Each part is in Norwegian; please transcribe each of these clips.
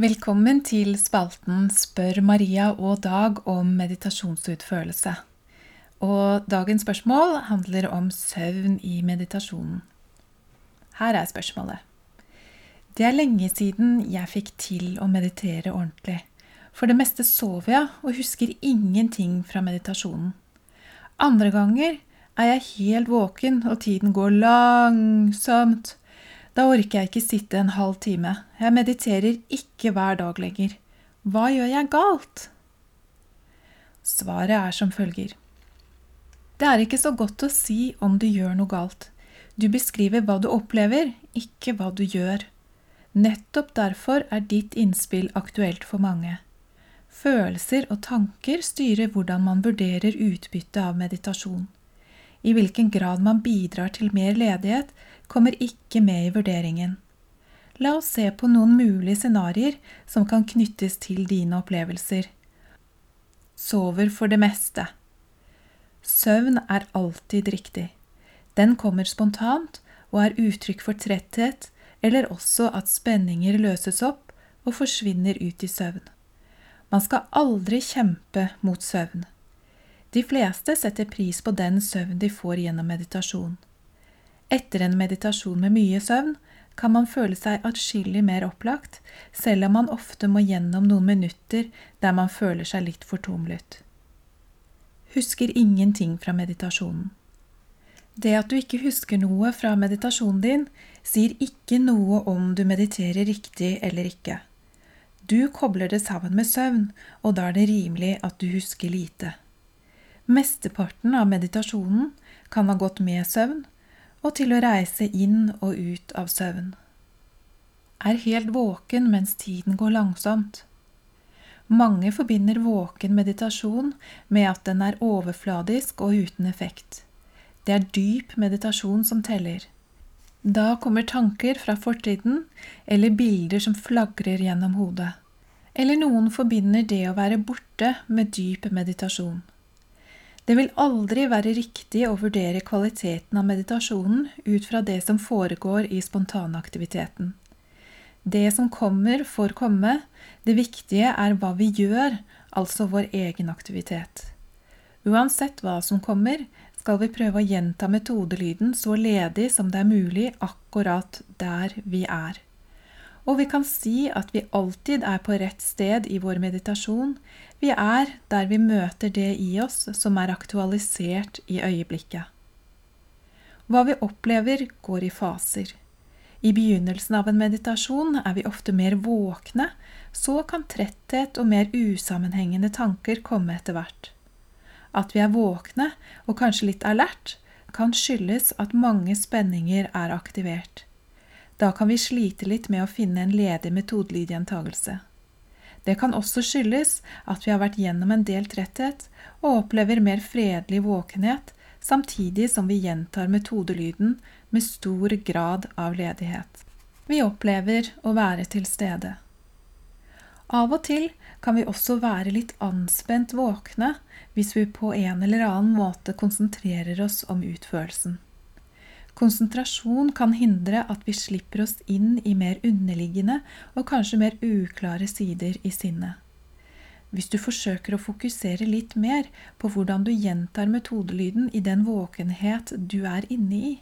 Velkommen til spalten Spør Maria og Dag om meditasjonsutførelse. Og dagens spørsmål handler om søvn i meditasjonen. Her er spørsmålet. Det er lenge siden jeg fikk til å meditere ordentlig. For det meste sover jeg og husker ingenting fra meditasjonen. Andre ganger er jeg helt våken, og tiden går langsomt. Da orker jeg ikke sitte en halv time. Jeg mediterer ikke hver dag lenger. Hva gjør jeg galt? Svaret er som følger. Det er ikke så godt å si om du gjør noe galt. Du beskriver hva du opplever, ikke hva du gjør. Nettopp derfor er ditt innspill aktuelt for mange. Følelser og tanker styrer hvordan man vurderer utbyttet av meditasjon. I hvilken grad man bidrar til mer ledighet, kommer ikke med i vurderingen. La oss se på noen mulige scenarioer som kan knyttes til dine opplevelser. Sover for det meste. Søvn er alltid riktig. Den kommer spontant og er uttrykk for tretthet, eller også at spenninger løses opp og forsvinner ut i søvn. Man skal aldri kjempe mot søvn. De fleste setter pris på den søvn de får gjennom meditasjon. Etter en meditasjon med mye søvn kan man føle seg atskillig mer opplagt, selv om man ofte må gjennom noen minutter der man føler seg litt fortumlet. Husker ingenting fra meditasjonen. Det at du ikke husker noe fra meditasjonen din, sier ikke noe om du mediterer riktig eller ikke. Du kobler det sammen med søvn, og da er det rimelig at du husker lite. Mesteparten av meditasjonen kan ha gått med søvn, og til å reise inn og ut av søvn. Er helt våken mens tiden går langsomt. Mange forbinder våken meditasjon med at den er overfladisk og uten effekt. Det er dyp meditasjon som teller. Da kommer tanker fra fortiden eller bilder som flagrer gjennom hodet. Eller noen forbinder det å være borte med dyp meditasjon. Det vil aldri være riktig å vurdere kvaliteten av meditasjonen ut fra det som foregår i spontanaktiviteten. Det som kommer, får komme. Det viktige er hva vi gjør, altså vår egen aktivitet. Uansett hva som kommer, skal vi prøve å gjenta metodelyden så ledig som det er mulig akkurat der vi er. Og vi kan si at vi alltid er på rett sted i vår meditasjon. Vi er der vi møter det i oss som er aktualisert i øyeblikket. Hva vi opplever, går i faser. I begynnelsen av en meditasjon er vi ofte mer våkne, så kan tretthet og mer usammenhengende tanker komme etter hvert. At vi er våkne og kanskje litt alert, kan skyldes at mange spenninger er aktivert. Da kan vi slite litt med å finne en ledig metodelydiggjentagelse. Det kan også skyldes at vi har vært gjennom en del tretthet og opplever mer fredelig våkenhet, samtidig som vi gjentar metodelyden med stor grad av ledighet. Vi opplever å være til stede. Av og til kan vi også være litt anspent våkne hvis vi på en eller annen måte konsentrerer oss om utførelsen. Konsentrasjon kan hindre at vi slipper oss inn i mer underliggende og kanskje mer uklare sider i sinnet. Hvis du forsøker å fokusere litt mer på hvordan du gjentar metodelyden i den våkenhet du er inne i,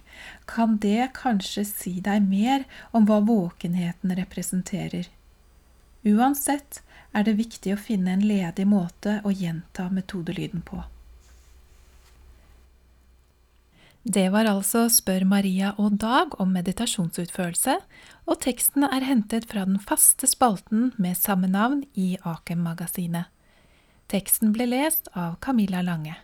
kan det kanskje si deg mer om hva våkenheten representerer. Uansett er det viktig å finne en ledig måte å gjenta metodelyden på. Det var altså Spør Maria og Dag om meditasjonsutførelse, og teksten er hentet fra den faste spalten med samme navn i Akem-magasinet. Teksten ble lest av Camilla Lange.